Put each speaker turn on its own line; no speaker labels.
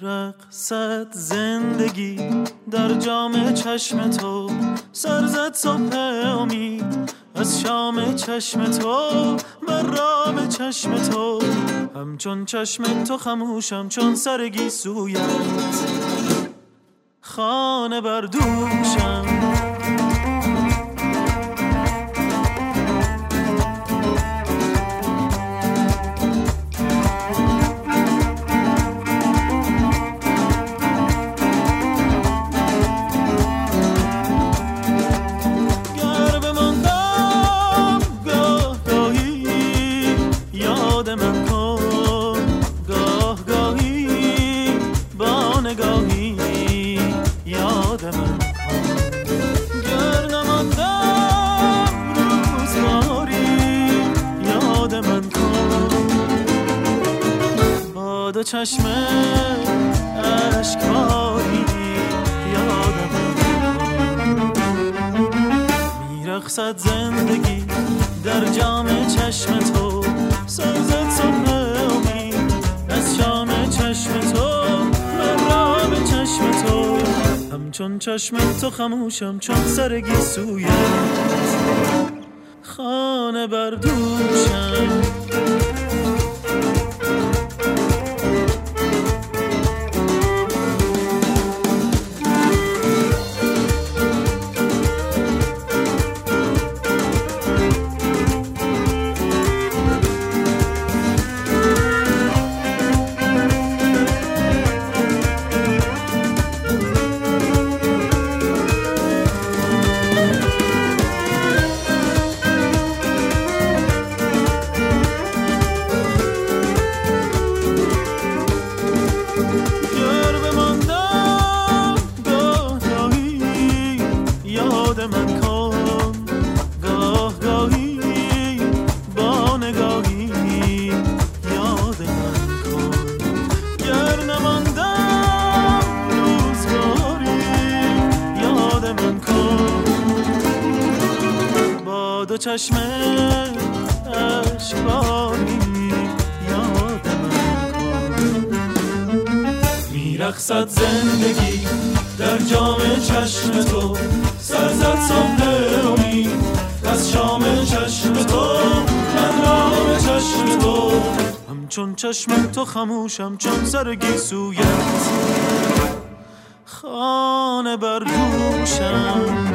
رقصد زندگی در جام چشم تو سرزد صبح امید از شام چشم تو بر رام چشم تو. همچون چشم تو خموشم چون سرگی سویت خانه بردوشم چشم اشکاری یادم میرخصد زندگی در جام چشم تو سرزد صبح امید از شام چشم تو من به چشم تو. همچون چشم تو خموشم چون سرگی سویت. خانه بردوشم چشم اشکباری یادم. میرخصد زندگی در جام چشم تو سرزد صبح امید از شام چشم تو من رام چشم تو. همچون چشم تو خموشم چون سرگی سویت خانه بر دوشم